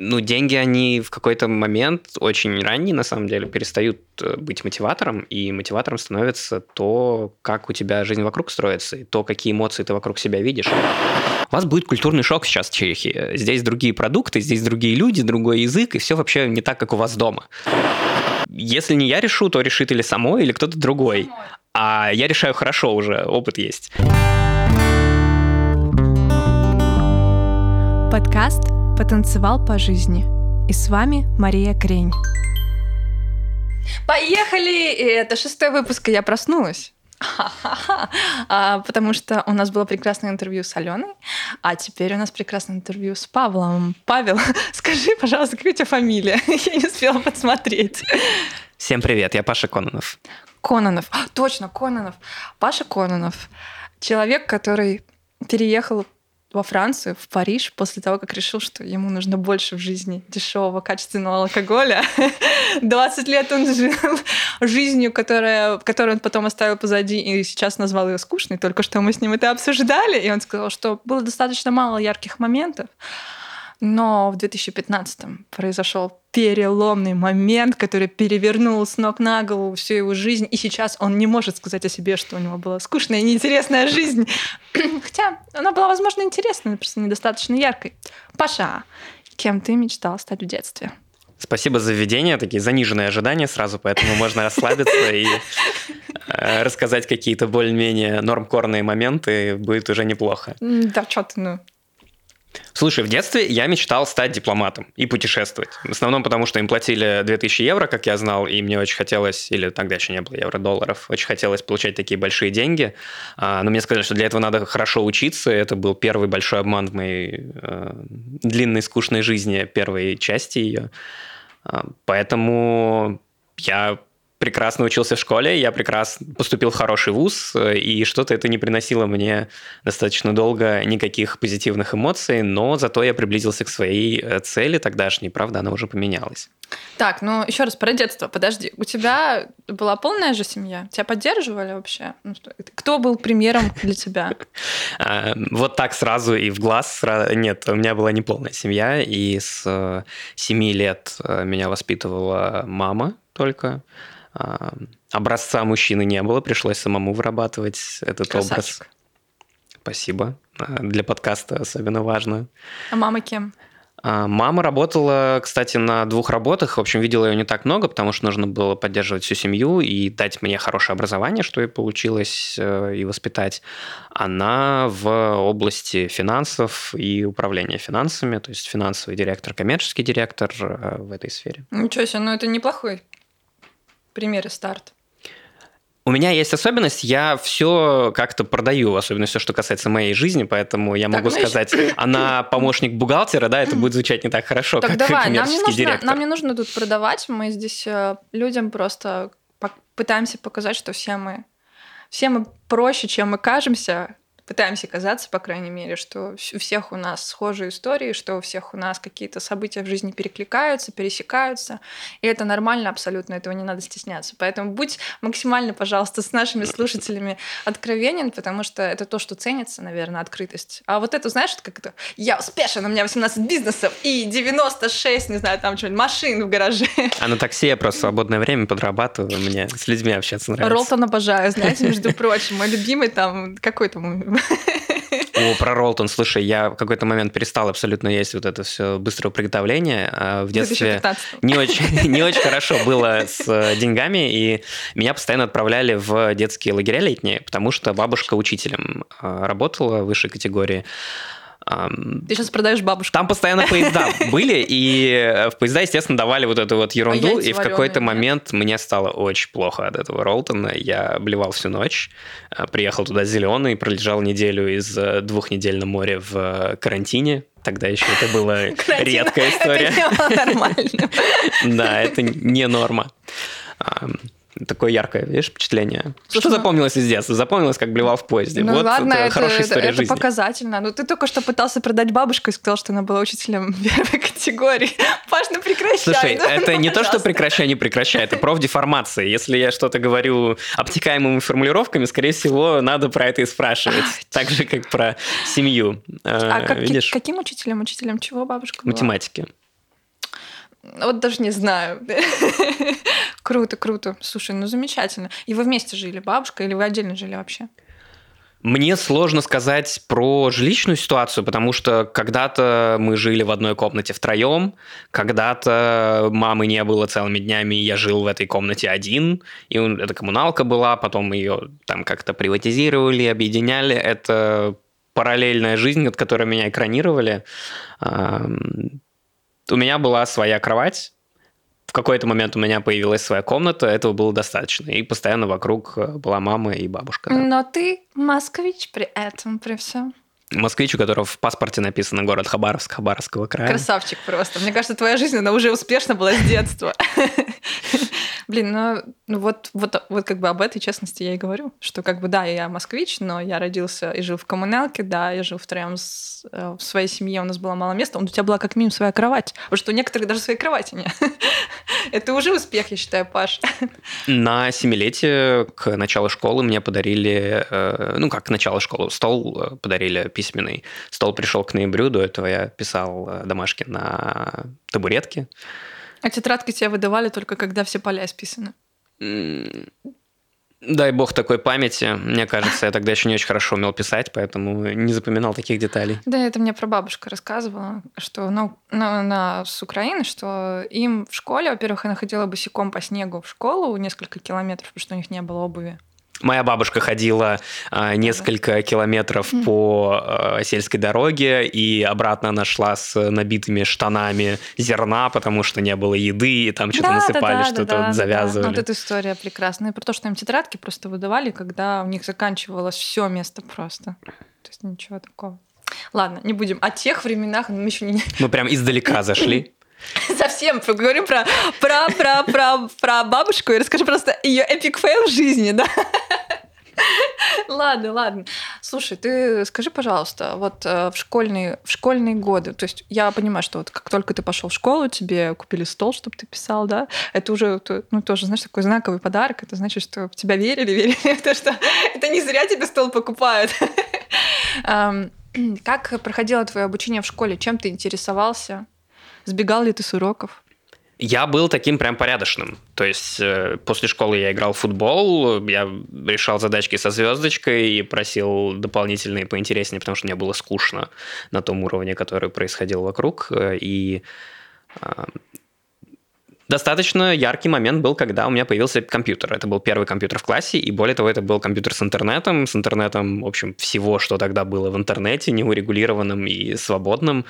Ну, деньги, они в какой-то момент, очень ранний, на самом деле, перестают э, быть мотиватором, и мотиватором становится то, как у тебя жизнь вокруг строится, и то, какие эмоции ты вокруг себя видишь. У вас будет культурный шок сейчас в Чехии. Здесь другие продукты, здесь другие люди, другой язык, и все вообще не так, как у вас дома. Если не я решу, то решит или само, или кто-то другой. А я решаю хорошо уже, опыт есть. Подкаст «Потанцевал по жизни». И с вами Мария Крень. Поехали! И это шестой выпуск, и я проснулась. А, потому что у нас было прекрасное интервью с Аленой, а теперь у нас прекрасное интервью с Павлом. Павел, скажи, пожалуйста, какая у тебя фамилия? Я не успела подсмотреть. Всем привет, я Паша Кононов. Кононов, а, точно, Кононов. Паша Кононов. Человек, который переехал во Францию, в Париж, после того, как решил, что ему нужно больше в жизни дешевого, качественного алкоголя. 20 лет он жил жизнью, которая, которую он потом оставил позади и сейчас назвал ее скучной. Только что мы с ним это обсуждали, и он сказал, что было достаточно мало ярких моментов. Но в 2015 произошел переломный момент, который перевернул с ног на голову всю его жизнь. И сейчас он не может сказать о себе, что у него была скучная и неинтересная жизнь. Хотя она была, возможно, интересной, но просто недостаточно яркой. Паша, кем ты мечтал стать в детстве? Спасибо за введение, такие заниженные ожидания сразу, поэтому можно расслабиться и э, рассказать какие-то более-менее нормкорные моменты, будет уже неплохо. Да, что ты, ну, Слушай, в детстве я мечтал стать дипломатом и путешествовать. В основном потому, что им платили 2000 евро, как я знал, и мне очень хотелось, или тогда еще не было евро-долларов, очень хотелось получать такие большие деньги. А, но мне сказали, что для этого надо хорошо учиться. Это был первый большой обман в моей э, длинной, скучной жизни, первой части ее. А, поэтому я прекрасно учился в школе, я прекрасно поступил в хороший вуз, и что-то это не приносило мне достаточно долго никаких позитивных эмоций, но зато я приблизился к своей э, цели тогдашней, правда, она уже поменялась. Так, ну еще раз про детство. Подожди, у тебя была полная же семья? Тебя поддерживали вообще? Ну, кто был примером для тебя? А, вот так сразу и в глаз. Нет, у меня была не полная семья, и с 7 э, лет э, меня воспитывала мама только. А, образца мужчины не было, пришлось самому вырабатывать этот Красавчик. образ. Спасибо. А, для подкаста особенно важно. А мама кем? А, мама работала, кстати, на двух работах. В общем, видела ее не так много, потому что нужно было поддерживать всю семью и дать мне хорошее образование, что и получилось, э, и воспитать. Она в области финансов и управления финансами, то есть финансовый директор, коммерческий директор э, в этой сфере. Ничего себе, ну это неплохой примеры старт? У меня есть особенность, я все как-то продаю, особенно все, что касается моей жизни, поэтому я могу так, сказать, она помощник бухгалтера, да, это будет звучать не так хорошо, так как давай, нам не, нужно, директор. нам не нужно тут продавать, мы здесь э, людям просто пытаемся показать, что все мы, все мы проще, чем мы кажемся, пытаемся казаться, по крайней мере, что у всех у нас схожие истории, что у всех у нас какие-то события в жизни перекликаются, пересекаются, и это нормально абсолютно, этого не надо стесняться. Поэтому будь максимально, пожалуйста, с нашими слушателями откровенен, потому что это то, что ценится, наверное, открытость. А вот это, знаешь, как это, я успешен, у меня 18 бизнесов и 96, не знаю, там что-нибудь, машин в гараже. А на такси я просто свободное время подрабатываю, мне с людьми общаться нравится. Ролтон обожаю, знаете, между прочим, мой любимый там, какой там о, про Ролтон, слушай, я в какой-то момент перестал абсолютно есть вот это все быстрое приготовление. А в детстве не очень, не очень хорошо было с э, деньгами, и меня постоянно отправляли в детские лагеря летние, потому что бабушка учителем э, работала в высшей категории. Ты сейчас продаешь бабушку. Там постоянно поезда были, и э, в поезда, естественно, давали вот эту вот ерунду, а и в какой-то момент мне стало очень плохо от этого Ролтона. Я обливал всю ночь, э, приехал туда зеленый, пролежал неделю из э, двух недель на море в карантине, Тогда еще это была редкая история. Это нормально. Да, это не норма такое яркое, видишь, впечатление. Слушай, что запомнилось из детства? Запомнилось, как блевал в поезде. Ну вот ладно, это, это хорошая история это, жизни. Показательно. Ну ты только что пытался продать бабушку и сказал, что она была учителем первой категории. Паш, ну прекращай. Слушай, ну, это ну, не то, что прекращай, не прекращай, это профдеформация. Если я что-то говорю обтекаемыми формулировками, скорее всего, надо про это и спрашивать. Так же, как про семью. А как, каким учителем? Учителем чего бабушка была? Математики. Вот даже не знаю. Круто, круто. Слушай, ну замечательно. И вы вместе жили, бабушка, или вы отдельно жили вообще? Мне сложно сказать про жилищную ситуацию, потому что когда-то мы жили в одной комнате втроем, когда-то мамы не было целыми днями, я жил в этой комнате один, и эта коммуналка была, потом ее там как-то приватизировали, объединяли. Это параллельная жизнь, от которой меня экранировали. У меня была своя кровать, в какой-то момент у меня появилась своя комната, этого было достаточно. И постоянно вокруг э, была мама и бабушка. Но ты москвич при этом, при всем. Москвич, у которого в паспорте написано город Хабаровск, Хабаровского края. Красавчик просто. Мне кажется, твоя жизнь, она уже успешно была с детства. Блин, ну, ну вот, вот, вот как бы об этой честности я и говорю, что как бы да, я москвич, но я родился и жил в коммуналке, да, я жил втроем с, э, в своей семье, у нас было мало места, у тебя была как минимум своя кровать, потому что у некоторых даже своей кровати нет. Это уже успех, я считаю, Паш. На семилетие к началу школы мне подарили, э, ну как к началу школы, стол э, подарили письменный. Стол пришел к ноябрю, до этого я писал домашки на табуретке. А тетрадки тебе выдавали только когда все поля списаны? Дай бог такой памяти. Мне кажется, я тогда еще не очень хорошо умел писать, поэтому не запоминал таких деталей. Да, это мне про бабушка рассказывала, что ну, ну, она с Украины, что им в школе, во-первых, она ходила босиком по снегу в школу несколько километров, потому что у них не было обуви. Моя бабушка ходила э, несколько километров mm. по э, сельской дороге, и обратно она шла с набитыми штанами зерна, потому что не было еды, и там что-то да, насыпали, да, да, что-то да, вот завязывали. Да, Вот эта история прекрасная. Про то, что им тетрадки просто выдавали, когда у них заканчивалось все место просто. То есть ничего такого. Ладно, не будем. О тех временах мы еще не... Мы прям издалека зашли. Совсем поговорим про, про, про, про, про бабушку и расскажи просто ее epic fail в жизни, да? Ладно, ладно. Слушай, ты скажи, пожалуйста, вот э, в школьные, в школьные годы, то есть я понимаю, что вот как только ты пошел в школу, тебе купили стол, чтобы ты писал, да, это уже, ну, тоже, знаешь, такой знаковый подарок, это значит, что тебя верили, верили в то, что это не зря тебе стол покупают. Как проходило твое обучение в школе? Чем ты интересовался? Сбегал ли ты с уроков? Я был таким прям порядочным. То есть э, после школы я играл в футбол, я решал задачки со звездочкой и просил дополнительные поинтереснее, потому что мне было скучно на том уровне, который происходил вокруг. Э, и э, достаточно яркий момент был, когда у меня появился компьютер. Это был первый компьютер в классе, и более того, это был компьютер с интернетом, с интернетом, в общем, всего, что тогда было в интернете, неурегулированным и свободным.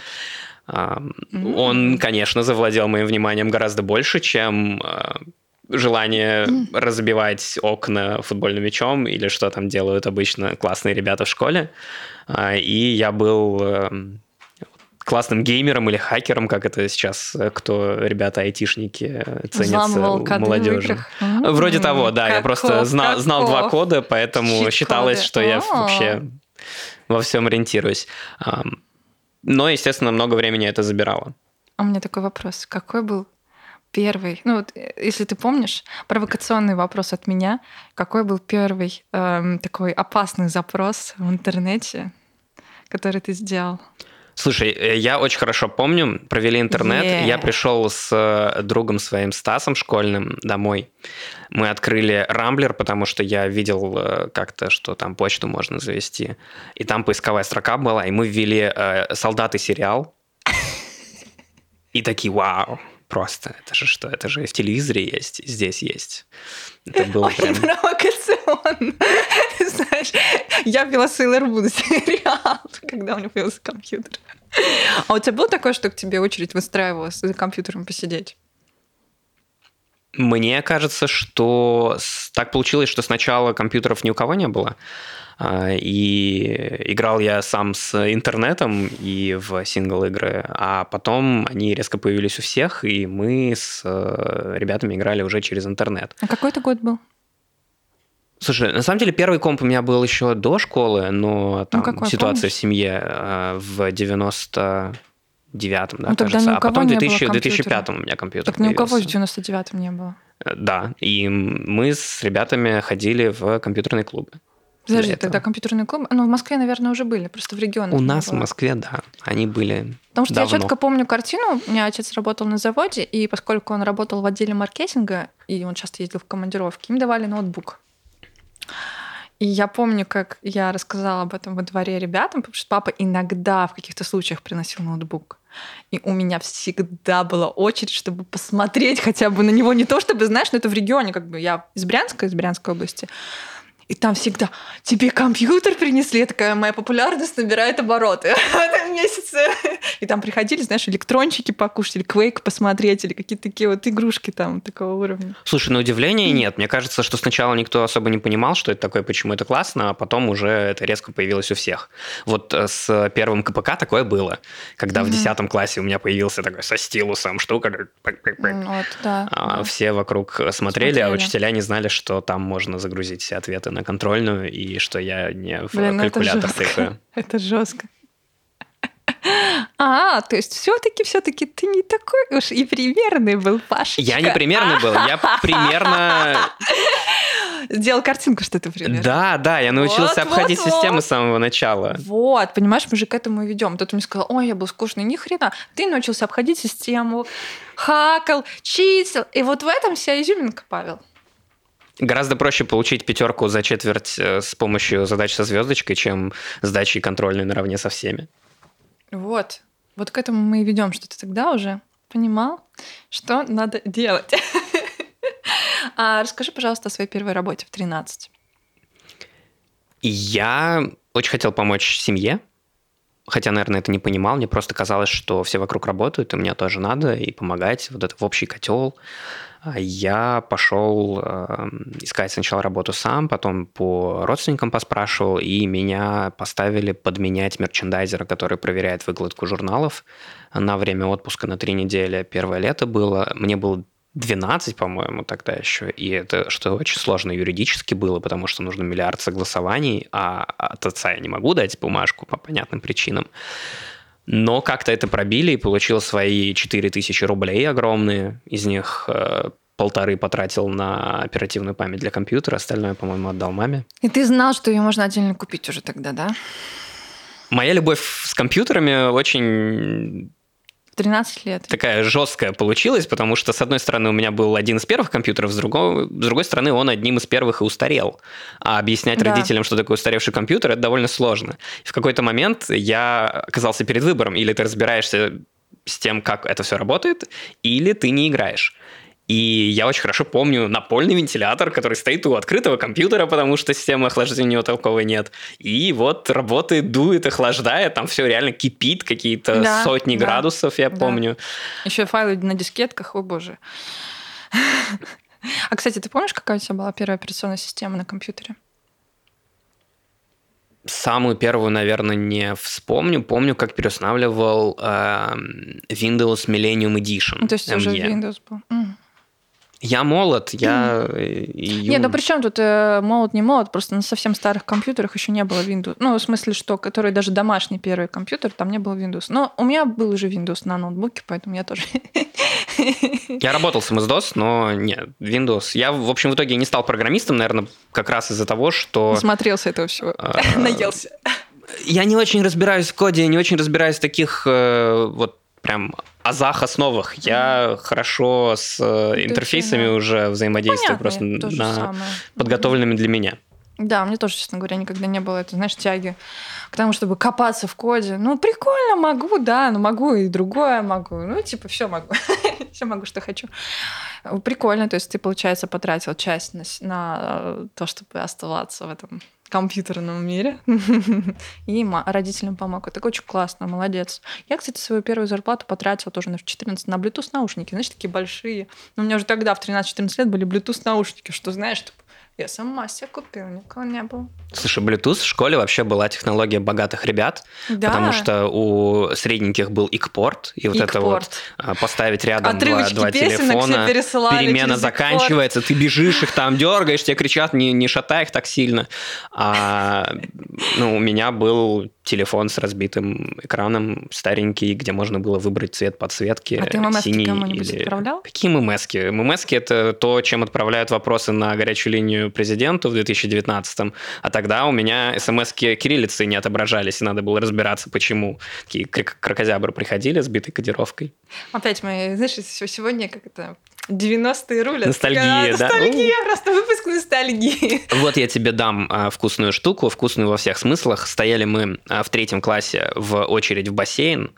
Mm-hmm. Он, конечно, завладел моим вниманием гораздо больше, чем а, желание mm. разбивать окна футбольным мячом или что там делают обычно классные ребята в школе. А, и я был классным геймером или хакером, как это сейчас э, кто ребята айтишники э, ценятся молодежи. Вроде того, да. Как я просто знал, знал два кода, поэтому Щит считалось, что я вообще во всем ориентируюсь. Но, естественно, много времени это забирало. А у меня такой вопрос. Какой был первый, ну вот, э, если ты помнишь, провокационный вопрос от меня, какой был первый эм, такой опасный запрос в интернете, который ты сделал? Слушай, э, я очень хорошо помню, провели интернет, yeah. я пришел с э, другом своим Стасом школьным домой. Мы открыли Рамблер, потому что я видел э, как-то, что там почту можно завести. И там поисковая строка была, и мы ввели «Солдаты сериал». И такие, вау, просто, это же что, это же в телевизоре есть, здесь есть. Это было прям... провокационно. Знаешь, я ввела Sailor Moon сериал, когда у него появился компьютер. А у тебя было такое, что к тебе очередь выстраивалась за компьютером посидеть? Мне кажется, что так получилось, что сначала компьютеров ни у кого не было. А, и играл я сам с интернетом и в сингл-игры, а потом они резко появились у всех, и мы с э, ребятами играли уже через интернет. А какой это год был? Слушай, на самом деле первый комп у меня был еще до школы, но там ну, ситуация помнишь? в семье э, в 90 девятом, да, ну, кажется. А потом в 2000, 2005 у меня компьютер Так ни у кого в 99-м не было. Э, да, и мы с ребятами ходили в компьютерные клубы. Подожди, тогда компьютерные клубы... Ну, в Москве, наверное, уже были, просто в регионах. У нас в было. Москве, да, они были Потому что давно. я четко помню картину. У меня отец работал на заводе, и поскольку он работал в отделе маркетинга, и он часто ездил в командировки, им давали ноутбук. И я помню, как я рассказала об этом во дворе ребятам, потому что папа иногда в каких-то случаях приносил ноутбук. И у меня всегда была очередь, чтобы посмотреть хотя бы на него. Не то, чтобы, знаешь, но это в регионе, как бы я из Брянска, из Брянской области. И там всегда тебе компьютер принесли, такая моя популярность набирает обороты в этом месяце. И там приходили, знаешь, электрончики покушать, или Quake посмотреть, или какие-то такие вот игрушки там такого уровня. Слушай, на удивление нет. Мне кажется, что сначала никто особо не понимал, что это такое, почему это классно, а потом уже это резко появилось у всех. Вот э, с первым КПК такое было, когда в Мгм. 10 классе у меня появился такой со стилусом штука. Вот, да. А да. Все вокруг смотрели, а Смотрели. учителя не знали, что там можно загрузить все ответы на контрольную, и что я не в Блин, ну это калькулятор тыкаю. Это жестко. А, то есть все-таки, все-таки ты не такой уж и примерный был, Пашечка. Я не примерный был, я примерно... Сделал картинку, что ты примерный. Да, да, я научился Вот, обходить вот, систему вот. с самого начала. Вот, понимаешь, мы же к этому и ведем. Кто-то мне сказал, ой, я был скучный, ни хрена. Ты научился обходить систему, хакал, чистил. И вот в этом вся изюминка, Павел. Гораздо проще получить пятерку за четверть э, с помощью задач со звездочкой, чем сдачи контрольной наравне со всеми. Вот. Вот к этому мы и ведем, что ты тогда уже понимал, что надо делать. А расскажи, пожалуйста, о своей первой работе в 13. И я очень хотел помочь семье, хотя, наверное, это не понимал, мне просто казалось, что все вокруг работают, и мне тоже надо, и помогать, вот это в общий котел. А Я пошел э, искать сначала работу сам, потом по родственникам поспрашивал, и меня поставили подменять мерчендайзера, который проверяет выкладку журналов на время отпуска на три недели. Первое лето было, мне было 12, по-моему, тогда еще. И это что очень сложно юридически было, потому что нужно миллиард согласований, а от отца я не могу дать бумажку по понятным причинам. Но как-то это пробили и получил свои 4000 рублей огромные. Из них э, полторы потратил на оперативную память для компьютера, остальное, по-моему, отдал маме. И ты знал, что ее можно отдельно купить уже тогда, да? Моя любовь с компьютерами очень 13 лет. такая жесткая получилась, потому что, с одной стороны, у меня был один из первых компьютеров, с другой, с другой стороны, он одним из первых и устарел. А объяснять Да. родителям, что такое устаревший компьютер, это довольно сложно. И в какой-то момент я оказался перед выбором. Или ты разбираешься с тем, как это все работает, или ты не играешь. И я очень хорошо помню напольный вентилятор, который стоит у открытого компьютера, потому что системы охлаждения у него толковой нет. И вот работает, дует, охлаждает, там все реально кипит, какие-то Да, сотни да, градусов, я да. помню. Еще файлы на дискетках, о боже. А, кстати, ты помнишь, какая у тебя была первая операционная система на компьютере? Самую первую, наверное, не вспомню. Помню, как переустанавливал эм, Windows Millennium Edition. Ну, то есть уже ME. Windows был. М. Я молод, я э, и Не, ну при чем тут э, молод, не молод, просто на совсем старых компьютерах еще не было Windows. Ну, в смысле, что, который даже домашний первый компьютер, там не было Windows. Но у меня был уже Windows на ноутбуке, поэтому я тоже... Я работал с MS-DOS, но нет, Windows. Я, в общем, в итоге не стал программистом, наверное, как раз из-за того, что... Смотрелся этого всего. А, Наелся. Я не очень разбираюсь в коде, не очень разбираюсь в таких э, вот прям азах основах. Я хорошо с э, интерфейсами да. уже взаимодействую Понятно, просто на самое. подготовленными для меня. Да, мне тоже, честно говоря, никогда не было это, знаешь, тяги к тому, чтобы копаться в коде. Ну, прикольно, могу, да, но могу и другое могу. Ну, типа, все могу. все могу, что хочу. Прикольно, то есть ты, получается, потратил часть на, на э, то, чтобы оставаться в этом компьютерном мире. И родителям помог. Это очень классно, молодец. Я, кстати, свою первую зарплату потратила тоже на 14 на Bluetooth наушники. Знаешь, такие большие. Но у меня уже тогда, в 13-14 лет, были Bluetooth наушники, что, знаешь, типа, я сама себе купила, никого не было. Слушай, Bluetooth в школе вообще была технология богатых ребят, Да. потому что у средненьких был икпорт, и вот это вот Икпорт. а, поставить рядом два, Отрывочки два все телефона, перемена заканчивается, ты бежишь, их там дергаешь, тебе кричат, не, не шатай их так сильно. А, ну, у меня был телефон с разбитым экраном, старенький, где можно было выбрать цвет подсветки. А ты ММС синий кому-нибудь или... отправлял? Какие ММСки? ММСки – это то, чем отправляют вопросы на горячую линию президенту в 2019-м. А тогда у меня смс-ки кириллицы не отображались, и надо было разбираться, почему. Такие крокозябры приходили с битой кодировкой. Опять мы, знаешь, сегодня как это 90-е рулят. Ностальгия, да? Ностальгия, просто выпуск ностальгии. Вот я тебе дам а, вкусную штуку, вкусную во всех смыслах. Стояли мы а, в третьем классе в очередь в бассейн,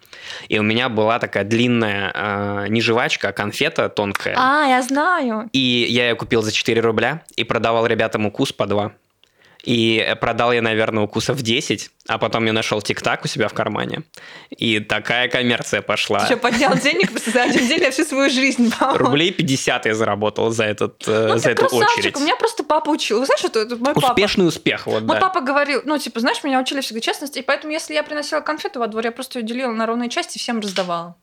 и у меня была такая длинная а, не жвачка, а конфета тонкая. А, я знаю. И я ее купил за 4 рубля и продавал ребятам укус по 2. И продал я, наверное, укусов 10, а потом я нашел ТикТак у себя в кармане. И такая коммерция пошла. Ты что, поднял денег просто за один день я всю свою жизнь, мама. Рублей 50 я заработал за, этот, э, ну, за эту красавчик. очередь. У меня просто папа учил. Вы знаешь, что это мой папа? Успешный успех, вот, Мой да. папа говорил, ну, типа, знаешь, меня учили всегда честности, и поэтому, если я приносила конфету во двор, я просто ее делила на ровные части и всем раздавала.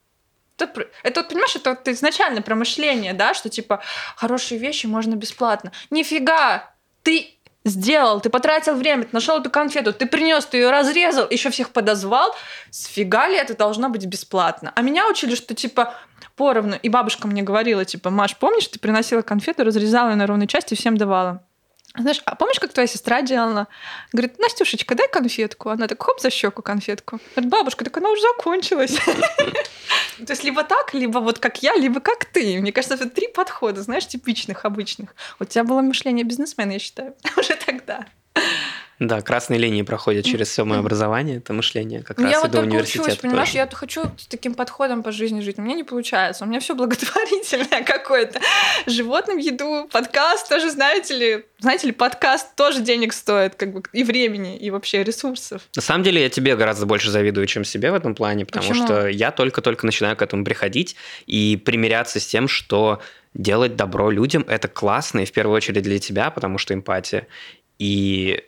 Это, это понимаешь, это вот изначально про мышление, да, что, типа, хорошие вещи можно бесплатно. Нифига! Ты сделал, ты потратил время, ты нашел эту конфету, ты принес, ты ее разрезал, еще всех подозвал, сфига ли это должно быть бесплатно? А меня учили, что типа поровну. И бабушка мне говорила, типа, Маш, помнишь, ты приносила конфету, разрезала ее на ровной части и всем давала? Знаешь, а помнишь, как твоя сестра делала? Говорит, Настюшечка, дай конфетку. Она так, хоп, за щеку конфетку. Говорит, бабушка, так она уже закончилась. То есть либо так, либо вот как я, либо как ты. Мне кажется, это три подхода, знаешь, типичных, обычных. У тебя было мышление бизнесмена, я считаю, уже тогда. Да, красные линии проходят через все мое образование, это мышление как Ну, раз я и вот до университета учусь, понимаешь, тоже. я хочу с таким подходом по жизни жить. У меня не получается. У меня все благотворительное какое-то. Животным еду, подкаст тоже, знаете ли, знаете ли, подкаст тоже денег стоит, как бы и времени, и вообще ресурсов. На самом деле я тебе гораздо больше завидую, чем себе в этом плане, потому Почему? что я только-только начинаю к этому приходить и примиряться с тем, что делать добро людям – это классно, и в первую очередь для тебя, потому что эмпатия. И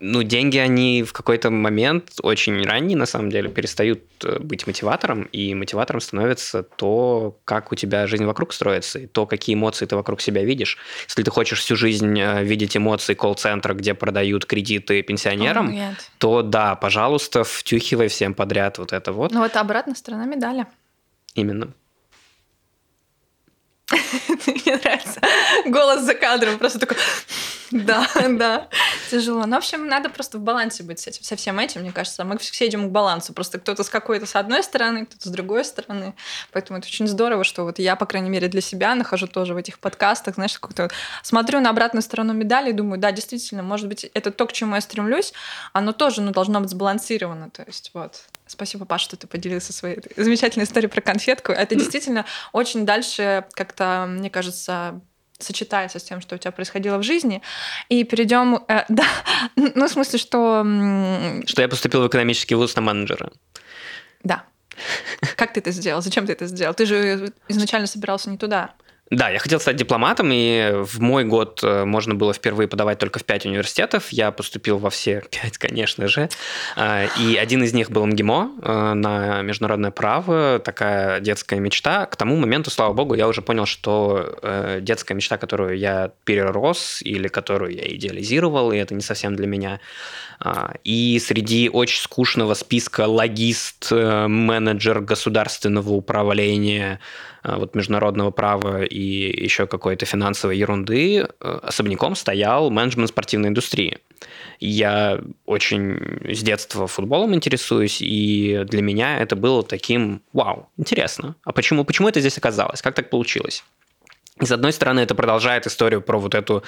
ну, деньги, они в какой-то момент, очень ранний, на самом деле, перестают э, быть мотиватором, и мотиватором становится то, как у тебя жизнь вокруг строится, и то, какие эмоции ты вокруг себя видишь. Если ты хочешь всю жизнь э, видеть эмоции колл-центра, где продают кредиты пенсионерам, нет. то да, пожалуйста, втюхивай всем подряд вот это вот. Ну, это обратная сторона медали. Именно. Мне нравится голос за кадром, просто такой... Да, да, тяжело. Ну, в общем, надо просто в балансе быть с этим, со всем этим, мне кажется. Мы все идем к балансу. Просто кто-то с какой-то с одной стороны, кто-то с другой стороны. Поэтому это очень здорово, что вот я, по крайней мере, для себя нахожу тоже в этих подкастах, знаешь, как-то смотрю на обратную сторону медали и думаю, да, действительно, может быть, это то, к чему я стремлюсь, оно тоже, ну, должно быть сбалансировано. То есть вот Спасибо, Паш, что ты поделился своей замечательной историей про конфетку. Это действительно очень дальше как-то, мне кажется, сочетается с тем, что у тебя происходило в жизни. И перейдем, э, да, ну, в смысле, что... Что я поступил в экономический вуз на менеджера. Да. Как ты это сделал? Зачем ты это сделал? Ты же изначально собирался не туда. Да, я хотел стать дипломатом, и в мой год э, можно было впервые подавать только в пять университетов. Я поступил во все пять, конечно же. А, И один из них был МГИМО э, на международное право, такая детская мечта. К тому моменту, слава богу, я уже понял, что э, детская мечта, которую я перерос или которую я идеализировал, и это не совсем для меня. А, И среди очень скучного списка логист, менеджер государственного управления, вот международного права и еще какой-то финансовой ерунды, э, особняком стоял менеджмент спортивной индустрии. Я очень с детства футболом интересуюсь, и для меня это было таким, вау, интересно. А почему, почему это здесь оказалось? Как так получилось? С одной стороны, это продолжает историю про вот эту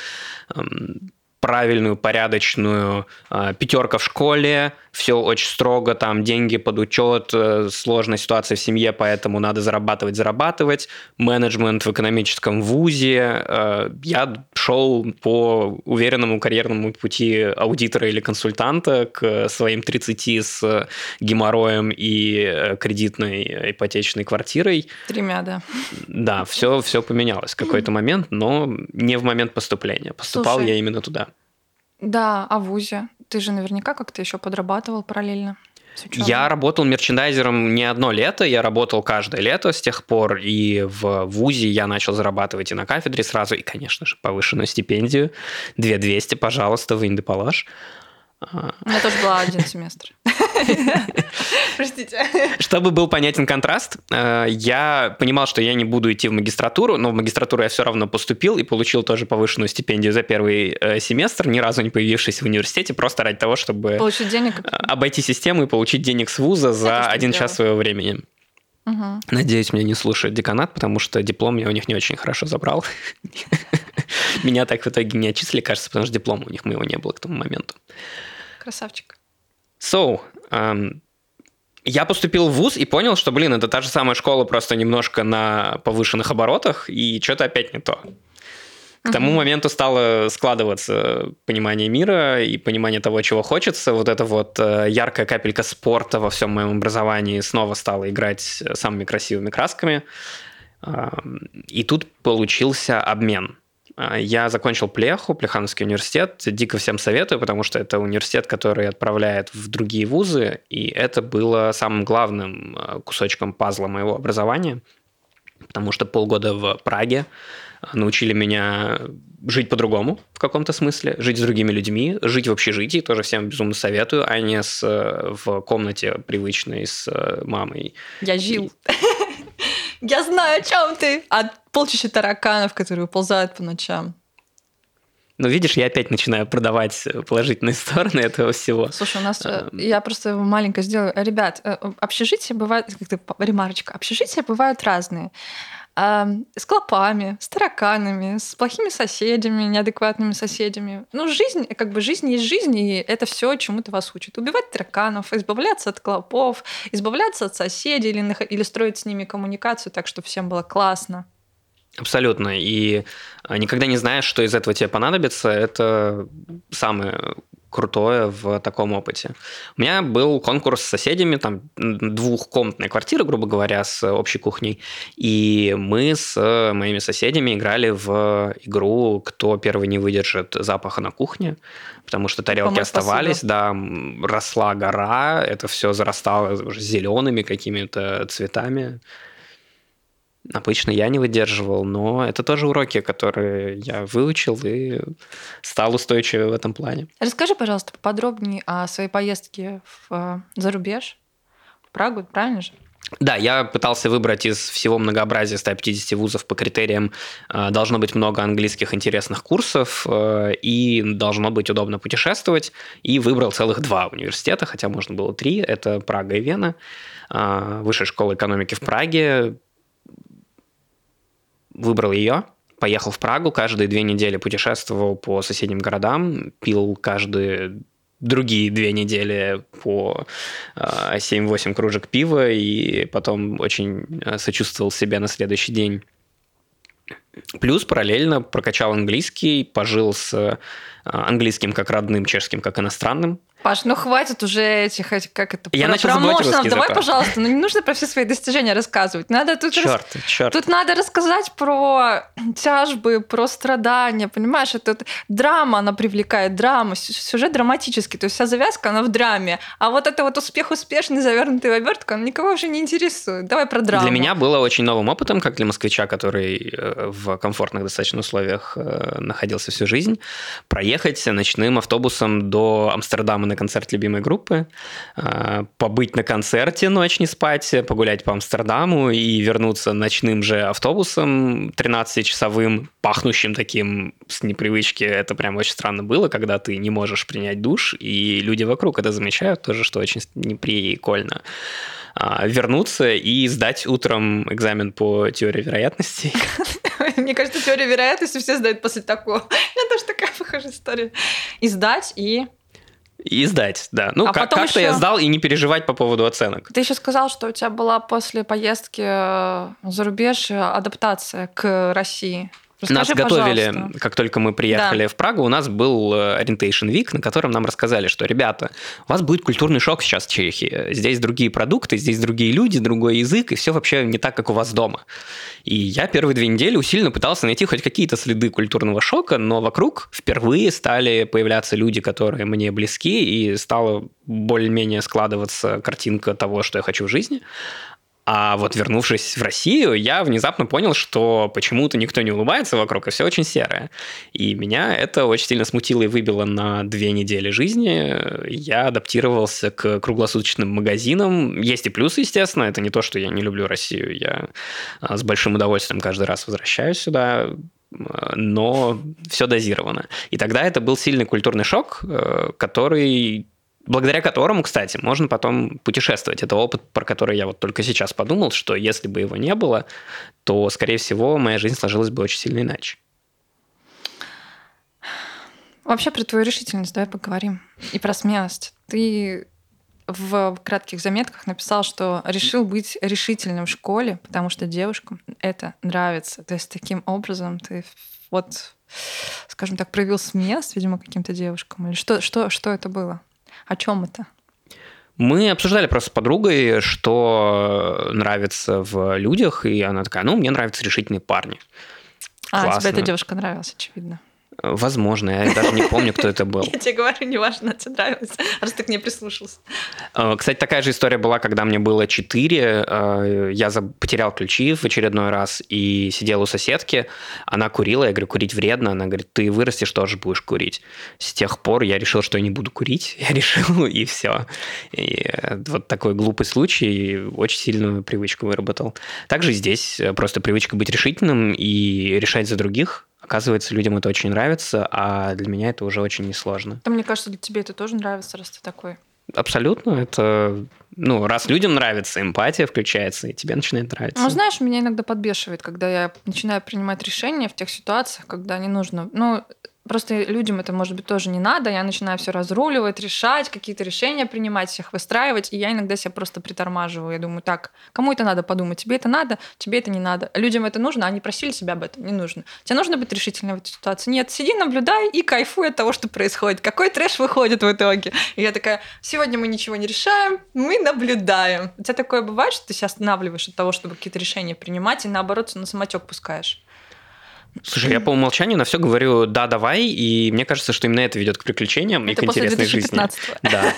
эм, правильную, порядочную э, пятерка в школе, все очень строго, там деньги под учет, э, сложная ситуация в семье, поэтому надо зарабатывать, зарабатывать, менеджмент в экономическом вузе. Э, я шел по уверенному карьерному пути аудитора или консультанта к своим 30 с геморроем и э, кредитной ипотечной квартирой. Тремя, да. Да, все, все поменялось в какой-то момент, но не в момент поступления. Поступал Слушай, я именно туда. Да, а в ВУЗе? Ты же наверняка как-то еще подрабатывал параллельно. Я работал мерчендайзером не одно лето, я работал каждое лето с тех пор, и в ВУЗе я начал зарабатывать и на кафедре сразу, и, конечно же, повышенную стипендию. 2200, пожалуйста, вынь да положь. У меня тоже был один семестр. Простите. Чтобы был понятен контраст, э, я понимал, что я не буду идти в магистратуру, но в магистратуру я все равно поступил и получил тоже повышенную стипендию за первый э, семестр, ни разу не появившись в университете, просто ради того, чтобы получить денег. обойти систему и получить денег с вуза за один час своего времени. Угу. Надеюсь, меня не слушает деканат, потому что диплом я у них не очень хорошо забрал. Меня так в итоге не отчислили, кажется, потому что диплома у них моего не было к тому моменту. Красавчик. So, я поступил в ВУЗ и понял, что, блин, это та же самая школа, просто немножко на повышенных оборотах, и что-то опять не то. К uh-huh. тому моменту стало складываться понимание мира и понимание того, чего хочется. Вот эта вот э, яркая капелька спорта во всем моем образовании снова стала играть самыми красивыми красками. И тут получился обмен. А, я закончил Плеху, Плехановский университет. Дико всем советую, потому что это университет, который отправляет в другие вузы, и это было самым главным а, кусочком пазла моего образования, потому что полгода в Праге научили меня жить по-другому в каком-то смысле, жить с другими людьми, жить в общежитии, тоже всем безумно советую, а не с, в комнате привычной с мамой. Я жил. Я знаю, о чем ты. От полчища тараканов, которые уползают по ночам. Ну, видишь, я опять начинаю продавать положительные стороны этого всего. Слушай, у нас... А, я просто маленько сделаю. Ребят, э, общежития бывают... Как-то ремарочка. Общежития бывают разные с клопами, с тараканами, с плохими соседями, неадекватными соседями. Ну, жизнь, как бы жизнь есть жизнь, и это все чему-то вас учит. Убивать тараканов, избавляться от клопов, избавляться от соседей или, или строить с ними коммуникацию так, чтобы всем было классно. Абсолютно. И а, никогда не знаешь, что из этого тебе понадобится. Это самое крутое в таком опыте. У меня был конкурс с соседями, там двухкомнатная квартира, грубо говоря, с общей кухней, и мы с моими соседями играли в игру «Кто первый не выдержит запаха на кухне», потому что тарелки Помыть оставались, посуду. да, росла гора, это все зарастало уже зелеными какими-то цветами. Обычно я не выдерживал, но это тоже уроки, которые я выучил и стал устойчивее в этом плане. Расскажи, пожалуйста, поподробнее о своей поездке в э, зарубеж, в Прагу, правильно же? Да, я пытался выбрать из всего многообразия 150 вузов по критериям э, должно быть много английских интересных курсов э, и должно быть удобно путешествовать, и выбрал целых два университета, хотя можно было три, это Прага и Вена. Высшая школа экономики в Праге, выбрал ее, поехал в Прагу, каждые две недели путешествовал по соседним городам, пил каждые другие две недели по 7-8 а, кружек пива и потом очень а, сочувствовал себе на следующий день. Плюс параллельно прокачал английский, пожил с а, английским как родным, чешским как иностранным. Паш, ну хватит уже этих, как это, Я начал промоушенов. Давай, пожалуйста, ну не нужно про все свои достижения рассказывать. Надо тут, черт, рас... черт. тут надо рассказать про тяжбы, про страдания, понимаешь? Это драма, она привлекает, драма, сюжет драматический, то есть вся завязка, она в драме. А вот это вот успех успешный, завернутый в обертку, он никого уже не интересует. Давай про драму. Для меня было очень новым опытом, как для москвича, который э, в комфортных достаточно условиях э, находился всю жизнь, проехать ночным автобусом до Амстердама на концерт любимой группы, а, побыть на концерте ночь не спать, погулять по Амстердаму и вернуться ночным же автобусом 13-часовым, пахнущим таким с непривычки. Это прям очень странно было, когда ты не можешь принять душ, и люди вокруг это замечают тоже, что очень неприкольно а, вернуться и сдать утром экзамен по теории вероятности. Мне кажется, теорию вероятности все сдают после такого. Меня тоже такая похожая история. И сдать, и и сдать, да. Ну, а как- как-то еще... я сдал и не переживать по поводу оценок. Ты еще сказал, что у тебя была после поездки за рубеж адаптация к России. Расскажи, нас готовили, пожалуйста. как только мы приехали да. в Прагу, у нас был э, Orientation Week, на котором нам рассказали, что, ребята, у вас будет культурный шок сейчас в Чехии. Здесь другие продукты, здесь другие люди, другой язык, и все вообще не так, как у вас дома. И я первые две недели усиленно пытался найти хоть какие-то следы культурного шока, но вокруг впервые стали появляться люди, которые мне близки, и стала более-менее складываться картинка того, что я хочу в жизни. А вот вернувшись в Россию, я внезапно понял, что почему-то никто не улыбается вокруг, и все очень серое. И меня это очень сильно смутило и выбило на две недели жизни. Я адаптировался к круглосуточным магазинам. Есть и плюсы, естественно. Это не то, что я не люблю Россию. Я а, с большим удовольствием каждый раз возвращаюсь сюда но все дозировано. И тогда это был сильный культурный шок, э, который благодаря которому, кстати, можно потом путешествовать. Это опыт, про который я вот только сейчас подумал, что если бы его не было, то, скорее всего, моя жизнь сложилась бы очень сильно иначе. Вообще про твою решительность давай поговорим. И про смелость. Ты в кратких заметках написал, что решил быть решительным в школе, потому что девушкам это нравится. То есть таким образом ты вот, скажем так, проявил смелость, видимо, каким-то девушкам. Или что, что, что это было? О чем это? Мы обсуждали просто с подругой, что нравится в людях, и она такая, ну, мне нравятся решительные парни. А, Классно. тебе эта девушка нравилась, очевидно. Возможно, я даже не помню, кто это был. Я тебе говорю, неважно, тебе нравилось, раз ты к ней прислушался. Э, кстати, такая же история была, когда мне было 4. Э, я потерял ключи в очередной раз и сидел у соседки. Она курила, я говорю, курить вредно. Она говорит, ты вырастешь, тоже будешь курить. С тех пор я решил, что я не буду курить. Я решил, и все. И э, вот такой глупый случай очень сильную привычку выработал. Также здесь просто привычка быть решительным и решать за других, Оказывается, людям это очень нравится, а для меня это уже очень несложно. Да, мне кажется, для тебя это тоже нравится, раз ты такой. Абсолютно. Это, ну, раз людям нравится, эмпатия включается, и тебе начинает нравиться. Ну, знаешь, меня иногда подбешивает, когда я начинаю принимать решения в тех ситуациях, когда не нужно. Ну, Просто людям это, может быть, тоже не надо. Я начинаю все разруливать, решать, какие-то решения принимать, всех выстраивать. И я иногда себя просто притормаживаю. Я думаю, так, кому это надо подумать? Тебе это надо, тебе это не надо. Людям это нужно, они просили себя об этом, не нужно. Тебе нужно быть решительным в этой ситуации. Нет, сиди, наблюдай и кайфуй от того, что происходит. Какой трэш выходит в итоге? И я такая, сегодня мы ничего не решаем, мы наблюдаем. У тебя такое бывает, что ты себя останавливаешь от того, чтобы какие-то решения принимать, и наоборот на самотек пускаешь? Слушай, я по умолчанию на все говорю «да, давай», и мне кажется, что именно это ведет к приключениям это и к интересной жизни. Да.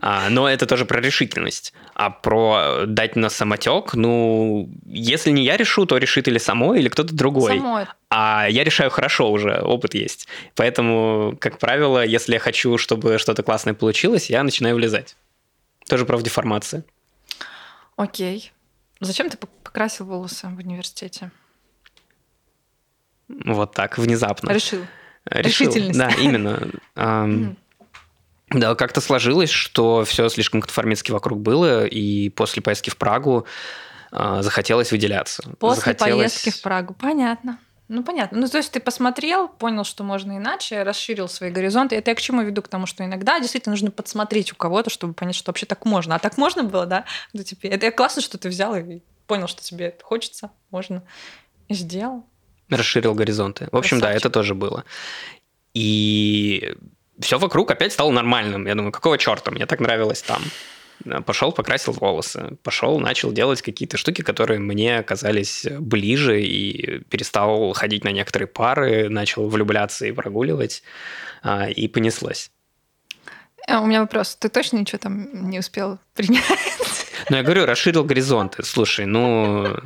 А, но это тоже про решительность. А про дать на самотек, ну, если не я решу, то решит или само, или кто-то другой. Само. А я решаю хорошо уже, опыт есть. Поэтому, как правило, если я хочу, чтобы что-то классное получилось, я начинаю влезать. Тоже про деформации. Окей. Зачем ты покрасил волосы в университете? Вот так, внезапно. Решил. Решил. Решительность. Да, именно. Да, как-то сложилось, что все слишком конформистски вокруг было, и после поездки в Прагу а, захотелось выделяться. После захотелось... поездки в Прагу, понятно. Ну, понятно. Ну, то есть ты посмотрел, понял, что можно иначе, расширил свои горизонты. Это я к чему веду? К тому, что иногда действительно нужно подсмотреть у кого-то, чтобы понять, что вообще так можно. А так можно было, да? Ну, типа, это классно, что ты взял и понял, что тебе это хочется, можно, и сделал расширил горизонты. В общем, Красавчик. да, это тоже было. И все вокруг опять стало нормальным. Я думаю, какого черта, мне так нравилось там. Пошел, покрасил волосы, пошел, начал делать какие-то штуки, которые мне казались ближе, и перестал ходить на некоторые пары, начал влюбляться и прогуливать, а, и понеслось. А у меня вопрос. Ты точно ничего там не успел принять? Ну, я говорю, расширил горизонты. Слушай, ну,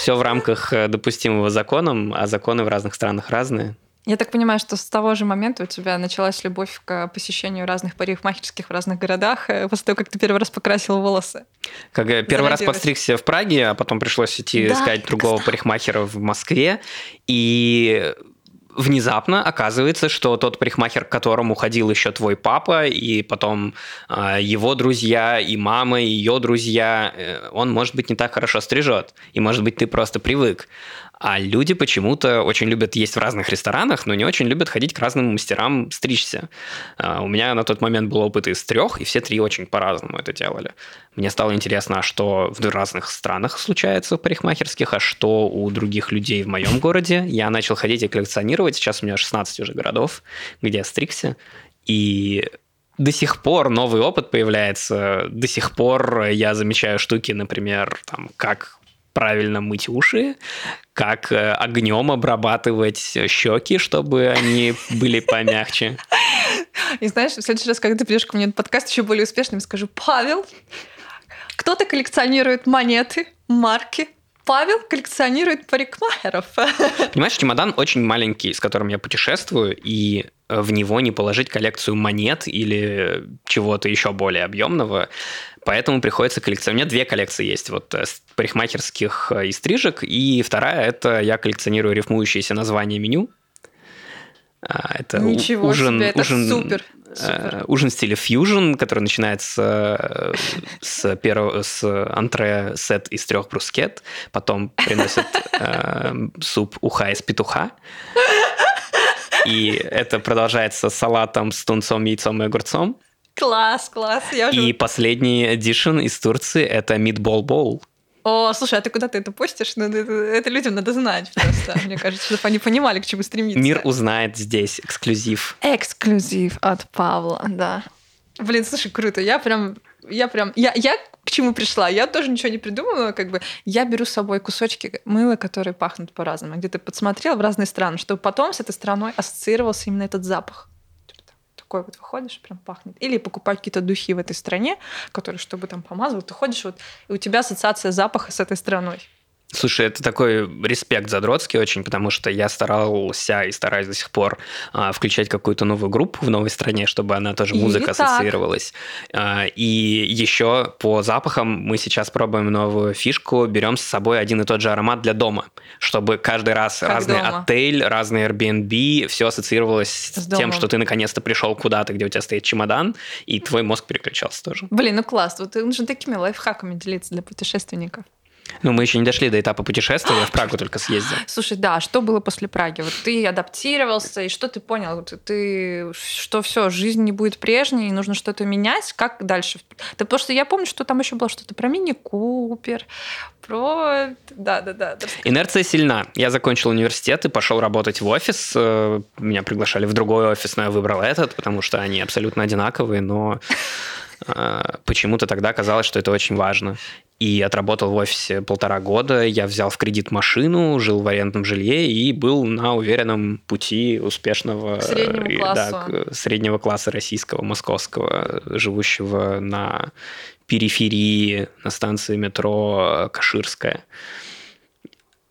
все в рамках э, допустимого законом, а законы в разных странах разные. Я так понимаю, что с того же момента у тебя началась любовь к посещению разных парикмахерских в разных городах, э, после того, как ты первый раз покрасил волосы. Как э, первый раз подстригся в Праге, а потом пришлось идти да, искать другого парикмахера в Москве. И внезапно оказывается, что тот парикмахер, к которому ходил еще твой папа, и потом э, его друзья, и мама, и ее друзья, э, он, может быть, не так хорошо стрижет. И, может быть, ты просто привык. А люди почему-то очень любят есть в разных ресторанах, но не очень любят ходить к разным мастерам стричься. А, у меня на тот момент был опыт из трех, и все три очень по-разному это делали. Мне стало интересно, а что в разных странах случается парикмахерских, а что у других людей в моем городе. Я начал ходить и коллекционировать. Сейчас у меня 16 уже городов, где я стригся. И до сих пор новый опыт появляется, до сих пор я замечаю штуки, например, там, как правильно мыть уши, как э, огнем обрабатывать щеки, чтобы они были помягче. И знаешь, в следующий раз, когда ты придешь ко мне на подкаст еще более успешным, скажу, Павел, Кто-то коллекционирует монеты, марки, Павел коллекционирует парикмахеров. Понимаешь, чемодан очень маленький, с которым я путешествую, и э, в него не положить коллекцию монет или чего-то еще более объемного. Поэтому приходится коллекционировать. У меня две коллекции есть, вот э, парикмахерских э, и стрижек, и вторая – это я коллекционирую рифмующиеся названия меню. А, это Ничего ужин, себе, это ужин, супер. Супер. ужин в стиле фьюжн, который начинается с, первого, с антре сет из трех брускет, потом приносят э, суп уха из петуха, и это продолжается салатом с тунцом, яйцом и огурцом. Класс, класс. Я и последний эдишн из Турции – это meatball bowl. О, слушай, а ты куда ты это постишь? Ну, это, это людям надо знать просто, мне кажется, чтобы они понимали, к чему стремиться. Мир узнает здесь эксклюзив. Эксклюзив от Павла, да. Блин, слушай, круто. Я прям, я прям, я, я к чему пришла? Я тоже ничего не придумала, как бы. Я беру с собой кусочки мыла, которые пахнут по-разному. Где-то подсмотрела в разные страны, чтобы потом с этой страной ассоциировался именно этот запах такой вот выходишь, прям пахнет. Или покупать какие-то духи в этой стране, которые, чтобы там помазывать, ты ходишь, вот, и у тебя ассоциация запаха с этой страной. Слушай, это такой респект задротский очень, потому что я старался и стараюсь до сих пор а, включать какую-то новую группу в новой стране, чтобы она тоже музыка ассоциировалась. А, и еще по запахам мы сейчас пробуем новую фишку, берем с собой один и тот же аромат для дома, чтобы каждый раз как разный дома. отель, разный Airbnb, все ассоциировалось с, с тем, что ты наконец-то пришел куда-то, где у тебя стоит чемодан, и твой мозг переключался тоже. Блин, ну класс, вот нужно такими лайфхаками делиться для путешественников. Ну, мы еще не дошли до этапа путешествия, в Прагу только съездил. Слушай, да, что было после Праги? Вот ты адаптировался, и что ты понял? Вот ты, что все, жизнь не будет прежней, и нужно что-то менять? Как дальше? Да, потому что я помню, что там еще было что-то про мини-купер, про... Да-да-да. Инерция сильна. Я закончил университет и пошел работать в офис. Э, меня приглашали в другой офис, но я выбрал этот, потому что они абсолютно одинаковые, но э, почему-то тогда казалось, что это очень важно и отработал в офисе полтора года. Я взял в кредит машину, жил в арендном жилье и был на уверенном пути успешного среднего класса, да, среднего класса российского, московского, живущего на периферии на станции метро Каширская.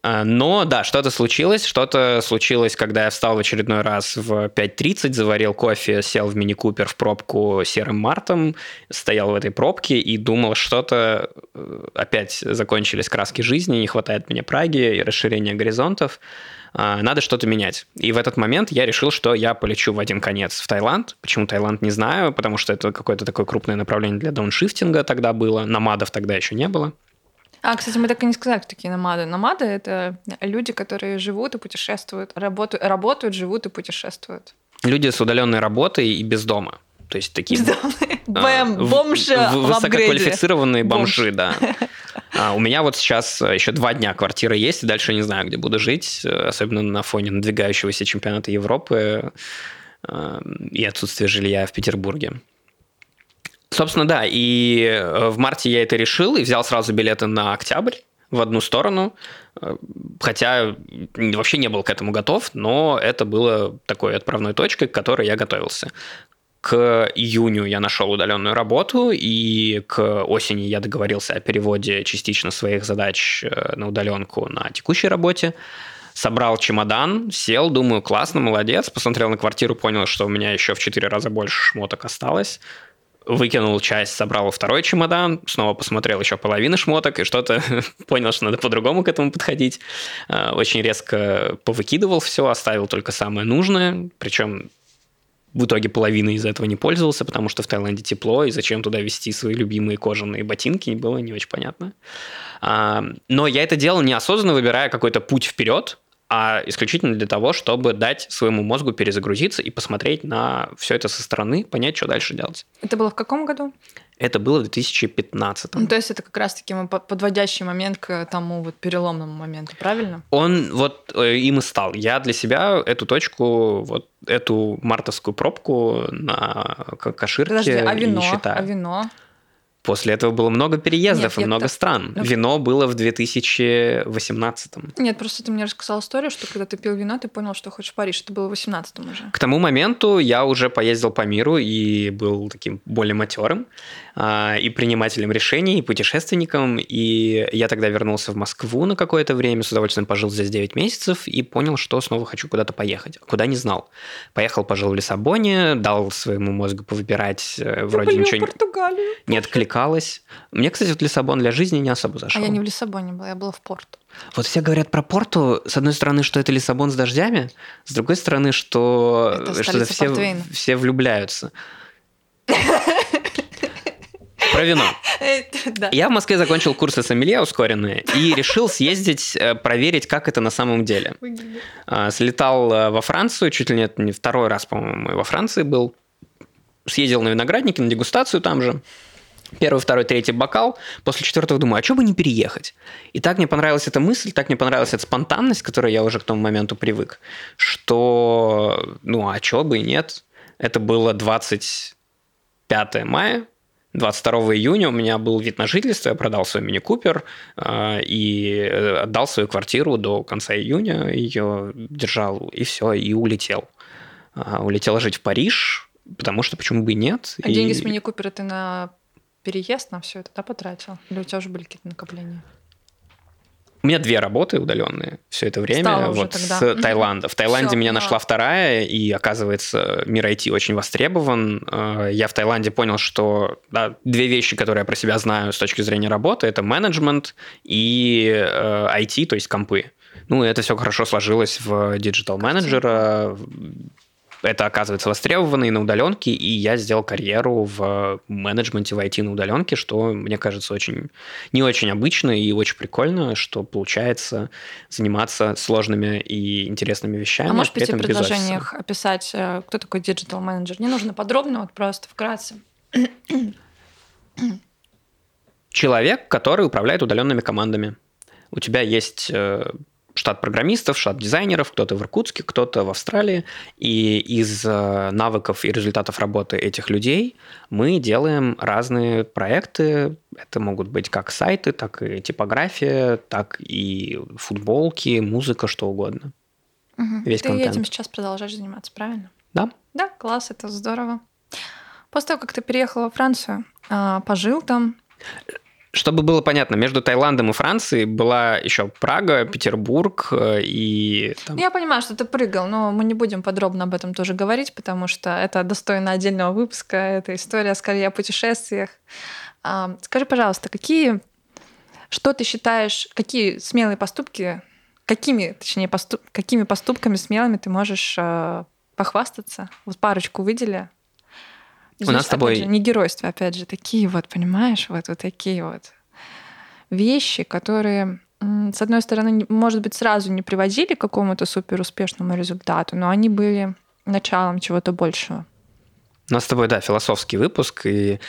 А, но да, что-то случилось. Что-то случилось, когда я встал в очередной раз в 5.30, заварил кофе, сел в мини-купер в пробку серым мартом, стоял в этой пробке и думал, что-то э, опять закончились краски жизни, не хватает мне Праги и расширения горизонтов. А, надо что-то менять. И в этот момент я решил, что я полечу в один конец в Таиланд. Почему Таиланд, не знаю, потому что это какое-то такое крупное направление для дауншифтинга тогда было. Намадов тогда еще не было. А, кстати, мы так и не сказали, кто такие намады. Намады — это люди, которые живут и путешествуют, работают, работают, живут и путешествуют. Люди с удаленной работой и без дома. То есть такие... Бездомные. Бэм, бомжи в, Высококвалифицированные бомжи, да. А у меня вот сейчас еще два дня квартира есть, и дальше не знаю, где буду жить, особенно на фоне надвигающегося чемпионата Европы э, и отсутствия жилья в Петербурге. Собственно, да, и э, в марте я это решил и взял сразу билеты на октябрь в одну сторону, э, хотя вообще не был к этому готов, но это было такой отправной точкой, к которой я готовился. К июню я нашел удаленную работу, и к осени я договорился о переводе частично своих задач э, на удаленку на текущей работе. Собрал чемодан, сел, думаю, классно, молодец. Посмотрел на квартиру, понял, что у меня еще в четыре раза больше шмоток осталось выкинул часть, собрал второй чемодан, снова посмотрел еще половину шмоток и что-то понял, что надо по-другому к этому подходить. А, очень резко повыкидывал все, оставил только самое нужное, причем в итоге половины из этого не пользовался, потому что в Таиланде тепло, и зачем туда вести свои любимые кожаные ботинки, было не очень понятно. А, но я это делал неосознанно, выбирая какой-то путь вперед, а исключительно для того, чтобы дать своему мозгу перезагрузиться и посмотреть на все это со стороны, понять, что дальше делать. Это было в каком году? Это было в 2015. Ну, то есть это как раз-таки подводящий момент к тому вот переломному моменту, правильно? Он вот э, им и стал. Я для себя эту точку, вот эту мартовскую пробку на Каширке Подожди, а вино? не считаю. А вино? После этого было много переездов Нет, и много так... стран. Ну... Вино было в 2018. Нет, просто ты мне рассказал историю, что когда ты пил вино, ты понял, что хочешь в Париж. Это было в 18 уже. К тому моменту я уже поездил по миру и был таким более матерым а, и принимателем решений, и путешественником. И я тогда вернулся в Москву на какое-то время, с удовольствием пожил здесь 9 месяцев и понял, что снова хочу куда-то поехать. Куда не знал. Поехал, пожил в Лиссабоне, дал своему мозгу повыбирать, э, вроде ничего Португалию. не откликалось. Мне, кстати, вот Лиссабон для жизни не особо зашел. А я не в Лиссабоне была, я была в Порту. Вот все говорят про Порту, с одной стороны, что это Лиссабон с дождями, с другой стороны, что, Это что столица все, портвейна. все влюбляются. Про вино. Да. Я в Москве закончил курсы сомелье ускоренные и решил съездить, э, проверить, как это на самом деле. А, Слетал э, во Францию, чуть ли нет, не второй раз, по-моему, во Франции был. Съездил на виноградники, на дегустацию там же. Первый, второй, третий бокал. После четвертого думаю, а что бы не переехать? И так мне понравилась эта мысль, так мне понравилась эта спонтанность, к которой я уже к тому моменту привык, что, ну, а что бы и нет. Это было 25 мая, 22 июня у меня был вид на жительство, я продал свой мини-купер э, и отдал свою квартиру до конца июня, ее держал, и все, и улетел. А, улетел жить в Париж, потому что почему бы и нет. А и... деньги с мини-купера ты на переезд, на все это, да, потратил? Или у тебя уже были какие-то накопления? У меня две работы удаленные все это время. Стало вот с Таиланда. В Таиланде Всё, меня поняла. нашла вторая, и оказывается, мир IT очень востребован. Э, Я в Таиланде понял, что да, две вещи, которые я про себя знаю с точки зрения работы, это менеджмент и э, IT, то есть компы. Ну, это все хорошо сложилось в digital менеджера. Это оказывается востребовано и на удаленке, и я сделал карьеру в менеджменте в IT на удаленке, что мне кажется очень не очень обычно и очень прикольно, что получается заниматься сложными и интересными вещами. А можешь в пяти предложениях описать, э, кто такой digital менеджер? Не нужно подробно, вот просто вкратце. человек, который управляет удаленными командами. У тебя есть э, штат программистов, штат дизайнеров, кто-то в Иркутске, кто-то в Австралии. И из э, навыков и результатов работы этих людей мы делаем разные проекты. Это могут быть как сайты, так и типография, так и футболки, музыка, что угодно. Мгм. Весь ты контент. этим сейчас продолжаешь заниматься, правильно? Да? Да, класс, это здорово. После того, как ты переехал во Францию, а, пожил там, Чтобы было понятно, между Таиландом и Францией была еще Прага, Петербург э, и там, Я понимаю, что ты прыгал, но мы не будем подробно об этом тоже говорить, потому что это достойно отдельного выпуска. Это история скорее о путешествиях. А, Скажи, пожалуйста, какие, что ты считаешь, какие смелые поступки, какими, точнее, поступ, какими поступками смелыми ты можешь э, похвастаться? Вот парочку выдели. У нас с тобой- опять же, не геройство, опять же, такие вот, понимаешь, вот, вот такие вот вещи, которые, с одной стороны, может быть, сразу не приводили к какому-то супер успешному результату, но они были началом чего-то большего. У нас с тобой, да, философский выпуск, и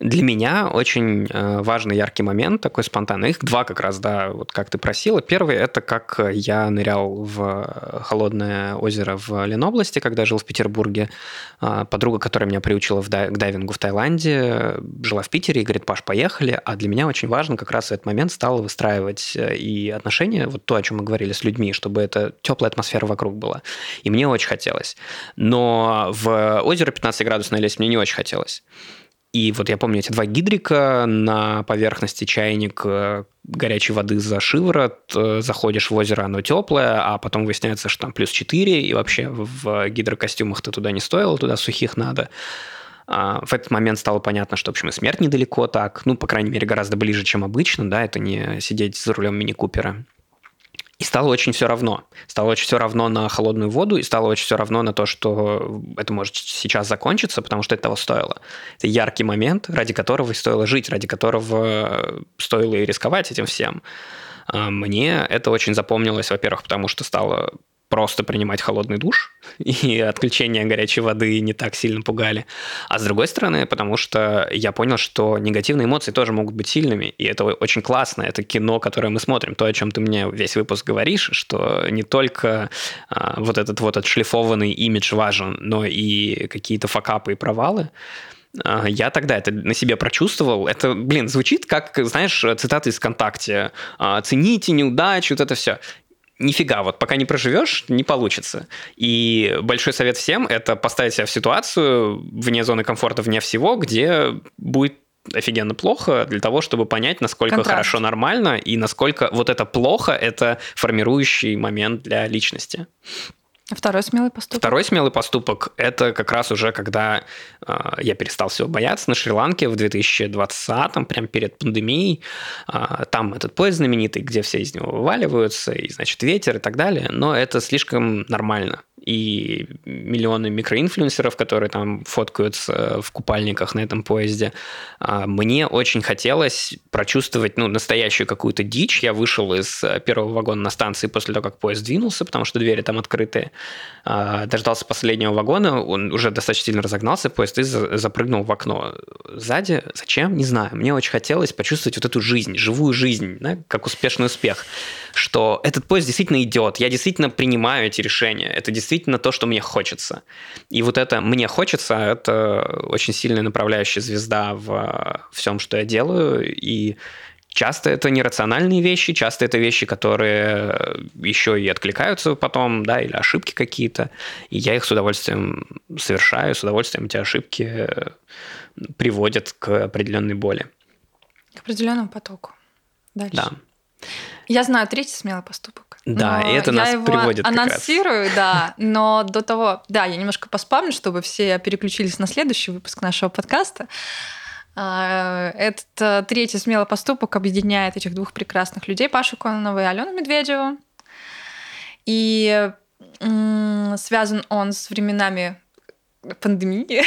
для меня очень э, важный яркий момент, такой спонтанный. Их два как раз, да, вот как ты просила. Первый – это как я нырял в холодное озеро в Ленобласти, когда жил в Петербурге. А, Подруга, которая меня приучила к дайвингу в Таиланде, жила в Питере и говорит, Паш, поехали. А для меня очень важно как раз в этот момент стало выстраивать э, и отношения, вот то, о чем мы говорили с людьми, чтобы эта теплая атмосфера вокруг была. И мне очень хотелось. Но в озеро 15-градусное лезть мне не очень хотелось. И вот я помню эти два гидрика на поверхности чайник э, горячей воды за шиворот, э, заходишь в озеро, оно теплое, а потом выясняется, что там плюс 4, и вообще в гидрокостюмах ты туда не стоило, туда сухих надо. А, В этот момент стало понятно, что, в общем, и смерть недалеко так, ну, по крайней мере, гораздо ближе, чем обычно, да, это не сидеть за рулем мини-купера. И стало очень все равно. Стало очень все равно на холодную воду, и стало очень все равно на то, что это может сейчас закончиться, потому что это того стоило. Это яркий момент, ради которого и стоило жить, ради которого стоило и рисковать этим всем. А Мне это очень запомнилось, во-первых, потому что стало просто принимать холодный душ, и отключение горячей воды не так сильно пугали. А с другой стороны, потому что я понял, что негативные эмоции тоже могут быть сильными, и это очень классно, это кино, которое мы смотрим, то, о чем ты мне весь выпуск говоришь, что не только а, вот этот вот отшлифованный имидж важен, но и какие-то факапы и провалы. А, я тогда это на себе прочувствовал. Это, блин, звучит как, знаешь, цитаты из ВКонтакте. А, «Цените неудачу», вот это все нифига, вот пока не проживешь, не получится. И большой совет всем – это поставить себя в ситуацию вне зоны комфорта, вне всего, где будет офигенно плохо для того, чтобы понять, насколько Контраст. хорошо нормально и насколько вот это плохо – это формирующий момент для личности. Второй смелый поступок. Второй смелый поступок – это как раз уже когда э, я перестал всего бояться на Шри-Ланке в 2020-м, прям перед пандемией. Э, там этот поезд знаменитый, где все из него вываливаются, и, значит, ветер и так далее. Но это слишком нормально. И миллионы микроинфлюенсеров, которые там фоткаются в купальниках на этом поезде. Э, мне очень хотелось прочувствовать ну, настоящую какую-то дичь. Я вышел из первого вагона на станции после того, как поезд двинулся, потому что двери там открытые дождался последнего вагона, он уже достаточно сильно разогнался, поезд и запрыгнул в окно. Сзади, зачем? Не знаю. Мне очень хотелось почувствовать вот эту жизнь, живую жизнь, да, как успешный успех, что этот поезд действительно идет, я действительно принимаю эти решения, это действительно то, что мне хочется. И вот это «мне хочется» — это очень сильная направляющая звезда в всем, что я делаю, и Часто это нерациональные вещи, часто это вещи, которые еще и откликаются потом, да, или ошибки какие-то. И я их с удовольствием совершаю, с удовольствием эти ошибки приводят к определенной боли. К определенному потоку. Дальше. Да. Я знаю третий смелый поступок. Да, и это нас приводит как раз. анонсирую, да, но до того, да, я немножко поспамлю, чтобы все переключились на следующий выпуск нашего подкаста. А, Этот третий смелый поступок объединяет этих двух прекрасных людей, Пашу Кононову и Алену Медведеву. И связан он с временами пандемии,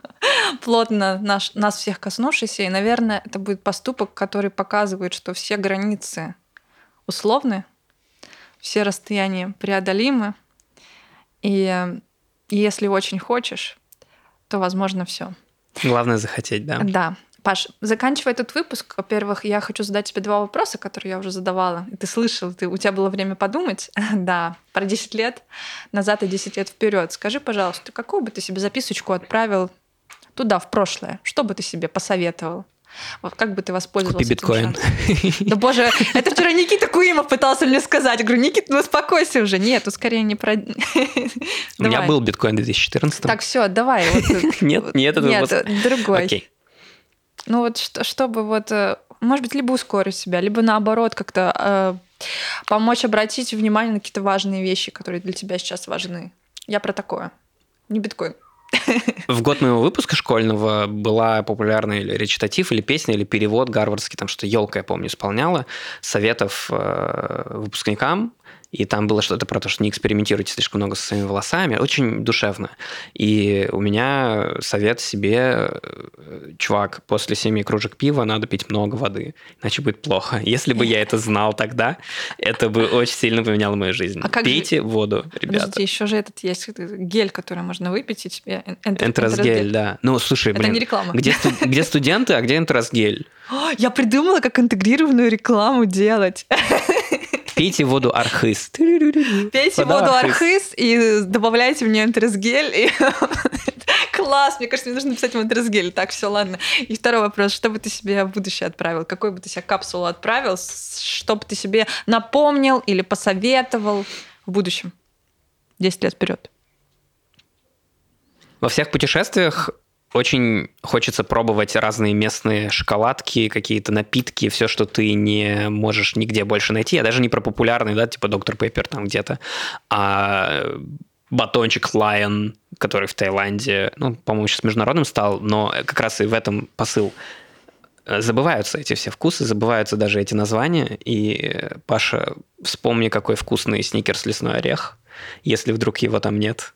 плотно наш, нас всех коснувшийся. И, наверное, это будет поступок, который показывает, что все границы условны, все расстояния преодолимы. И если очень хочешь, то возможно все. Главное захотеть, да. Да. Паш, заканчивая этот выпуск, во-первых, я хочу задать тебе два вопроса, которые я уже задавала. Ты слышал, ты, у тебя было время подумать. да, про 10 лет назад и 10 лет вперед. Скажи, пожалуйста, какую бы ты себе записочку отправил туда, в прошлое? Что бы ты себе посоветовал? Вот как бы ты воспользовался Купи биткоин. Да боже, это вчера Никита Куимов пытался мне сказать. Я говорю, Никита, ну успокойся уже. Нет, тут скорее не про... У меня был биткоин в 2014 Так, все, давай. Нет, нет, это Нет, другой. Окей. Ну вот чтобы вот, может быть, либо ускорить себя, либо наоборот как-то э, помочь обратить внимание на какие-то важные вещи, которые для тебя сейчас важны. Я про такое. Не биткоин. В год моего выпуска школьного была популярная или речитатив, или песня, или перевод гарвардский, там что-то елка, я помню, исполняла, советов э, выпускникам, и там было что-то про то, что не экспериментируйте слишком много со своими волосами. Очень душевно. И у меня совет себе, чувак, после семи кружек пива надо пить много воды, иначе будет плохо. Если бы я это знал тогда, это бы очень сильно поменяло мою жизнь. А как Пейте же... воду, ребята. Подождите, еще же этот есть гель, который можно выпить, и тебе... Энтеросгель, да. Ну, слушай, блин. Это не реклама. Где, сту... где студенты, а где энтеросгель? Я придумала, как интегрированную рекламу делать. Пейте воду архыз. Пейте воду архыз и добавляйте в нее энтеросгель. И... Класс, мне кажется, мне нужно написать в энтеросгель. Так, все, ладно. И второй вопрос. Что бы ты себе в будущее отправил? Какой бы ты себе капсулу отправил? Что бы ты себе напомнил или посоветовал в будущем? 10 лет вперед. Во всех путешествиях очень хочется пробовать разные местные шоколадки, какие-то напитки, все, что ты не можешь нигде больше найти. Я даже не про популярный, да, типа доктор Пеппер там где-то, а батончик Lion, который в Таиланде, ну, по-моему, сейчас международным стал, но как раз и в этом посыл. Забываются эти все вкусы, забываются даже эти названия. И, Паша, вспомни, какой вкусный сникерс лесной орех, если вдруг его там нет.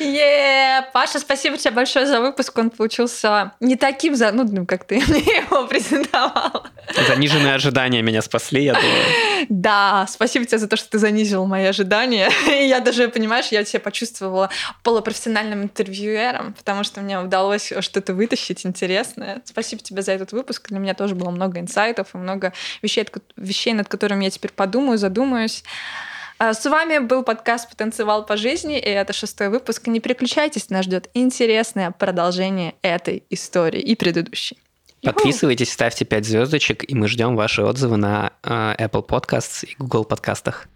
Е, Паша, спасибо тебе большое за выпуск. Он получился не таким занудным, как ты его презентовал. Заниженные ожидания меня спасли, я думаю. Да, спасибо тебе за то, что ты занизил мои ожидания. Я даже, понимаешь, я себя почувствовала полупрофессиональным интервьюером, потому что мне удалось что-то вытащить интересное. Спасибо тебе за этот выпуск. Для меня тоже было много инсайтов и много вещей, вещей над которыми я теперь подумаю, задумаюсь. А с вами был подкаст «Потанцевал по жизни», и это шестой выпуск. Не переключайтесь, нас ждет интересное продолжение этой истории и предыдущей. Подписывайтесь, ставьте 5 звездочек, и мы ждем ваши отзывы на э, Apple Podcasts и Google подкастах.